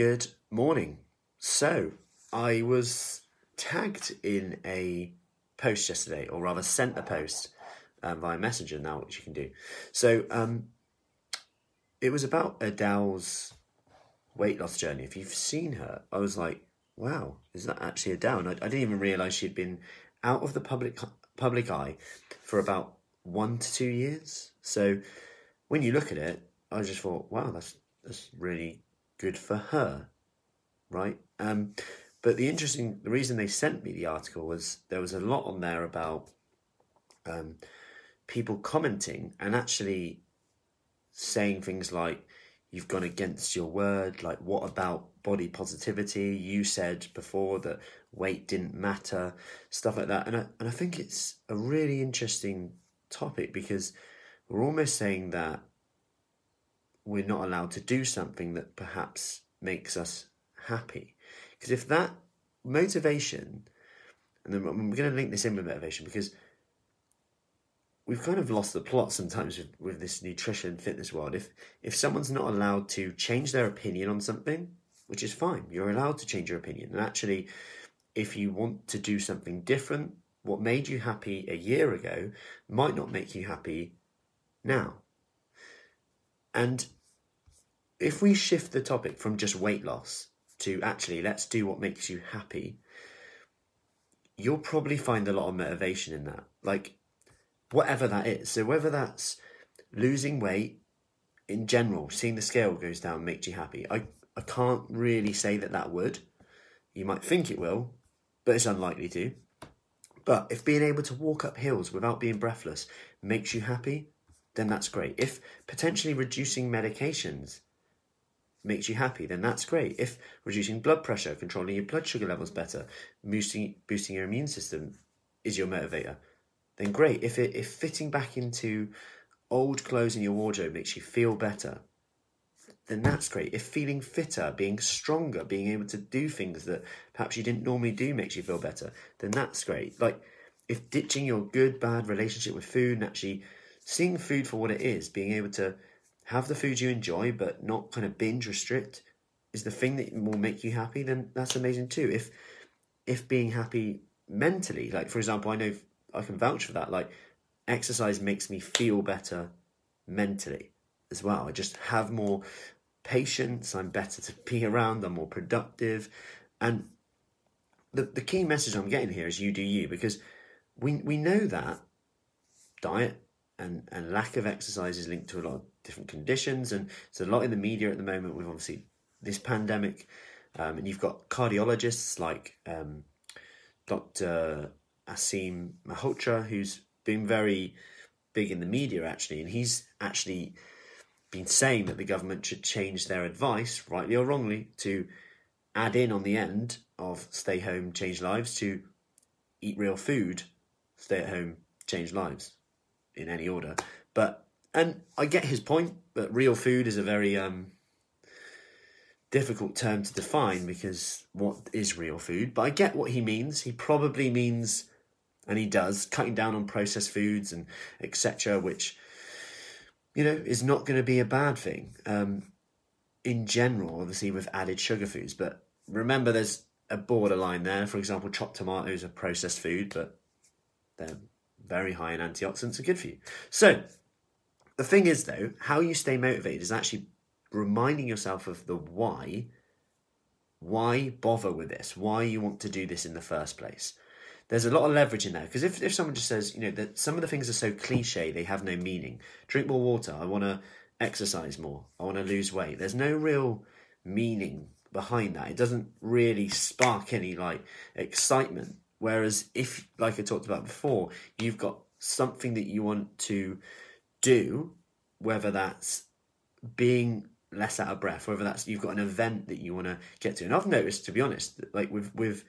Good morning. So, I was tagged in a post yesterday, or rather, sent a post um, via Messenger now, which you can do. So, um, it was about Adele's weight loss journey. If you've seen her, I was like, wow, is that actually Adele? I, I didn't even realize she'd been out of the public public eye for about one to two years. So, when you look at it, I just thought, wow, that's that's really good for her, right? Um, but the interesting, the reason they sent me the article was there was a lot on there about um, people commenting and actually saying things like, "You've gone against your word." Like, what about body positivity? You said before that weight didn't matter, stuff like that. And I, and I think it's a really interesting topic because we're almost saying that we're not allowed to do something that perhaps makes us happy. Because if that motivation, and then we're going to link this in with motivation because we've kind of lost the plot sometimes with, with this nutrition fitness world. If if someone's not allowed to change their opinion on something, which is fine, you're allowed to change your opinion. And actually, if you want to do something different, what made you happy a year ago might not make you happy now. And if we shift the topic from just weight loss to actually let's do what makes you happy, you'll probably find a lot of motivation in that. Like, whatever that is. So, whether that's losing weight in general, seeing the scale goes down makes you happy. I, I can't really say that that would. You might think it will, but it's unlikely to. But if being able to walk up hills without being breathless makes you happy, then that's great. If potentially reducing medications makes you happy, then that's great. If reducing blood pressure, controlling your blood sugar levels better, boosting boosting your immune system is your motivator, then great. If it if fitting back into old clothes in your wardrobe makes you feel better, then that's great. If feeling fitter, being stronger, being able to do things that perhaps you didn't normally do makes you feel better, then that's great. Like if ditching your good bad relationship with food and actually seeing food for what it is, being able to have the food you enjoy but not kind of binge restrict is the thing that will make you happy, then that's amazing too. If if being happy mentally, like for example, I know I can vouch for that. Like exercise makes me feel better mentally as well. I just have more patience. I'm better to be around. I'm more productive, and the the key message I'm getting here is you do you because we we know that diet and, and lack of exercise is linked to a lot of different conditions. And there's a lot in the media at the moment with obviously this pandemic. Um, and you've got cardiologists like um, Dr. Aseem Malhotra, who's been very big in the media actually. And he's actually been saying that the government should change their advice, rightly or wrongly, to add in on the end of stay home, change lives to eat real food, stay at home, change lives in any order. But and I get his point, but real food is a very um, difficult term to define because what is real food? But I get what he means. He probably means, and he does, cutting down on processed foods and etc., which you know is not going to be a bad thing um, in general. Obviously, with added sugar foods, but remember, there's a borderline there. For example, chopped tomatoes are processed food, but they're very high in antioxidants are good for you. So, the thing is, though, how you stay motivated is actually reminding yourself of the why. Why bother with this? Why you want to do this in the first place? There's a lot of leverage in there because if, if someone just says, you know, that some of the things are so cliche, they have no meaning. Drink more water. I want to exercise more. I want to lose weight. There's no real meaning behind that. It doesn't really spark any like excitement Whereas if, like I talked about before, you've got something that you want to do, whether that's being less out of breath, whether that's you've got an event that you want to get to. And I've noticed, to be honest, like with with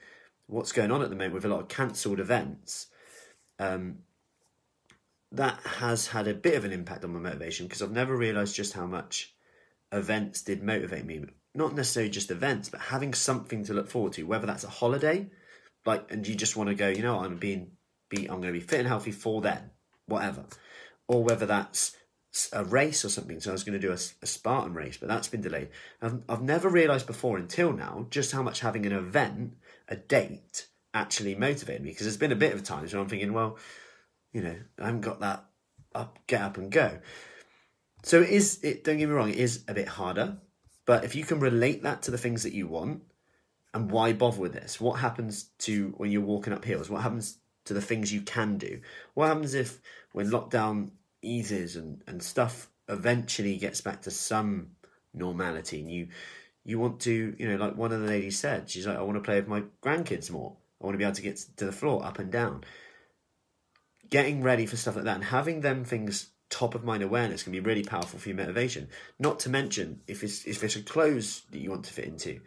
what's going on at the moment with a lot of cancelled events, um, that has had a bit of an impact on my motivation because I've never realised just how much events did motivate me. Not necessarily just events, but having something to look forward to, whether that's a holiday like, and you just want to go, you know, I'm being, be, I'm going to be fit and healthy for then, whatever, or whether that's a race or something. So I was going to do a, a Spartan race, but that's been delayed. I've, I've never realised before until now just how much having an event, a date, actually motivated me. Because there's been a bit of times where I'm thinking, well, you know, I haven't got that up, get up and go. So it is, it, don't get me wrong, it is a bit harder. But if you can relate that to the things that you want, and mm. why bother with this? What happens to when you're walking up hills? What happens to the things you can do? What happens if when lockdown eases and, and stuff eventually gets back to some normality and you you want to, you know, like one of the ladies said, she's like, I want to play with my grandkids more. I want to be able to get to the floor up and down. Getting ready for stuff like that and having them things top of mind awareness can be really powerful for your motivation. Not to mention if it's if it's a clothes that you want to fit into,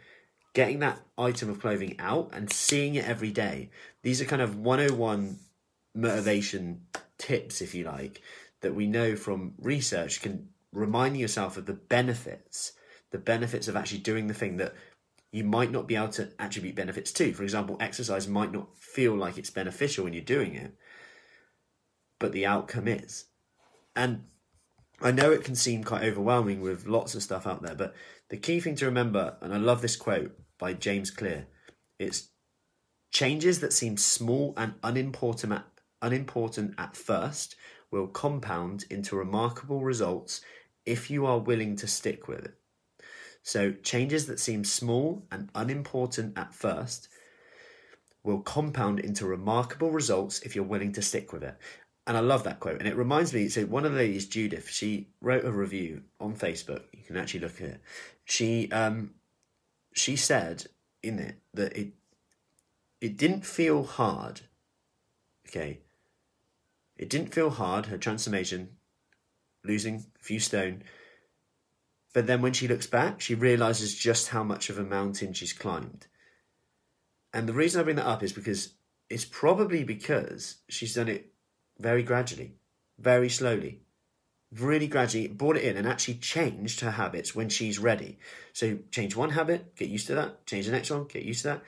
getting that item of clothing out and seeing it every day. These are kind of 101 motivation tips, if you like, that we know from research can remind yourself of the benefits, the benefits of actually doing the thing that you might not be able to attribute benefits to. For example, exercise might not feel like it's beneficial when you're doing it, but the outcome is. And I know it can seem quite overwhelming with lots of stuff out there, but the key thing to remember, and I love this quote by James Clear, it's changes that seem small and unimportant at, unimportant at first will compound into remarkable results if you are willing to stick with it. So, changes that seem small and unimportant at first will compound into remarkable results if you're willing to stick with it. And I love that quote. And it reminds me, so one of the ladies, Judith, she wrote a review on Facebook. You can actually look at it. She um she said in it that it it didn't feel hard. Okay. It didn't feel hard, her transformation, losing a few stone. But then when she looks back, she realizes just how much of a mountain she's climbed. And the reason I bring that up is because it's probably because she's done it very gradually, very slowly, really gradually brought it in and actually changed her habits when she's ready. So change one habit, get used to that, change the next one, get used to that.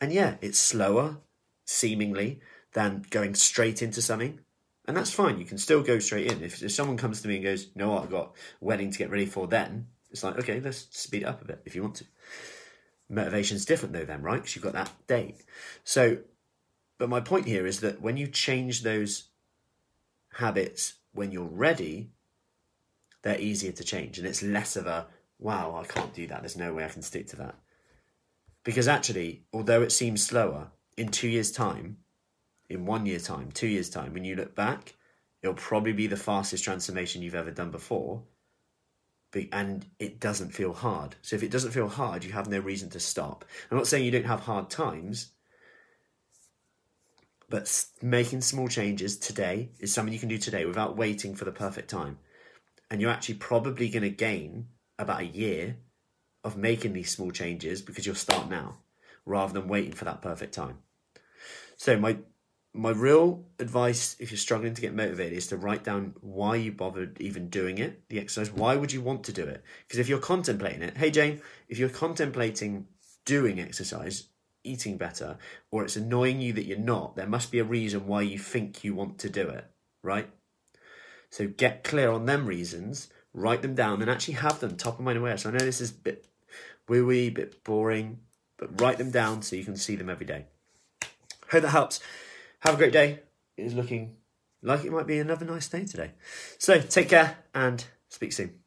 And yeah, it's slower, seemingly, than going straight into something. And that's fine. You can still go straight in. If, if someone comes to me and goes, No, I've got a wedding to get ready for then, it's like, okay, let's speed it up a bit if you want to. Motivation's different though, then, right? Because you've got that date. So, but my point here is that when you change those habits when you're ready, they're easier to change. And it's less of a, wow, I can't do that. There's no way I can stick to that. Because actually, although it seems slower, in two years' time, in one year time, two years' time, when you look back, it'll probably be the fastest transformation you've ever done before. And it doesn't feel hard. So if it doesn't feel hard, you have no reason to stop. I'm not saying you don't have hard times, but making small changes today is something you can do today without waiting for the perfect time. And you're actually probably going to gain about a year of making these small changes because you'll start now rather than waiting for that perfect time. So my my real advice if you're struggling to get motivated is to write down why you bothered even doing it, the exercise. Why would you want to do it? Because if you're contemplating it, hey Jane, if you're contemplating doing exercise, eating better, or it's annoying you that you're not, there must be a reason why you think you want to do it, right? So get clear on them reasons, write them down, and actually have them top of mind aware. So I know this is a bit woo wee, bit boring, but write them down so you can see them every day. Hope that helps. Have a great day. It is looking like it might be another nice day today. So take care and speak soon.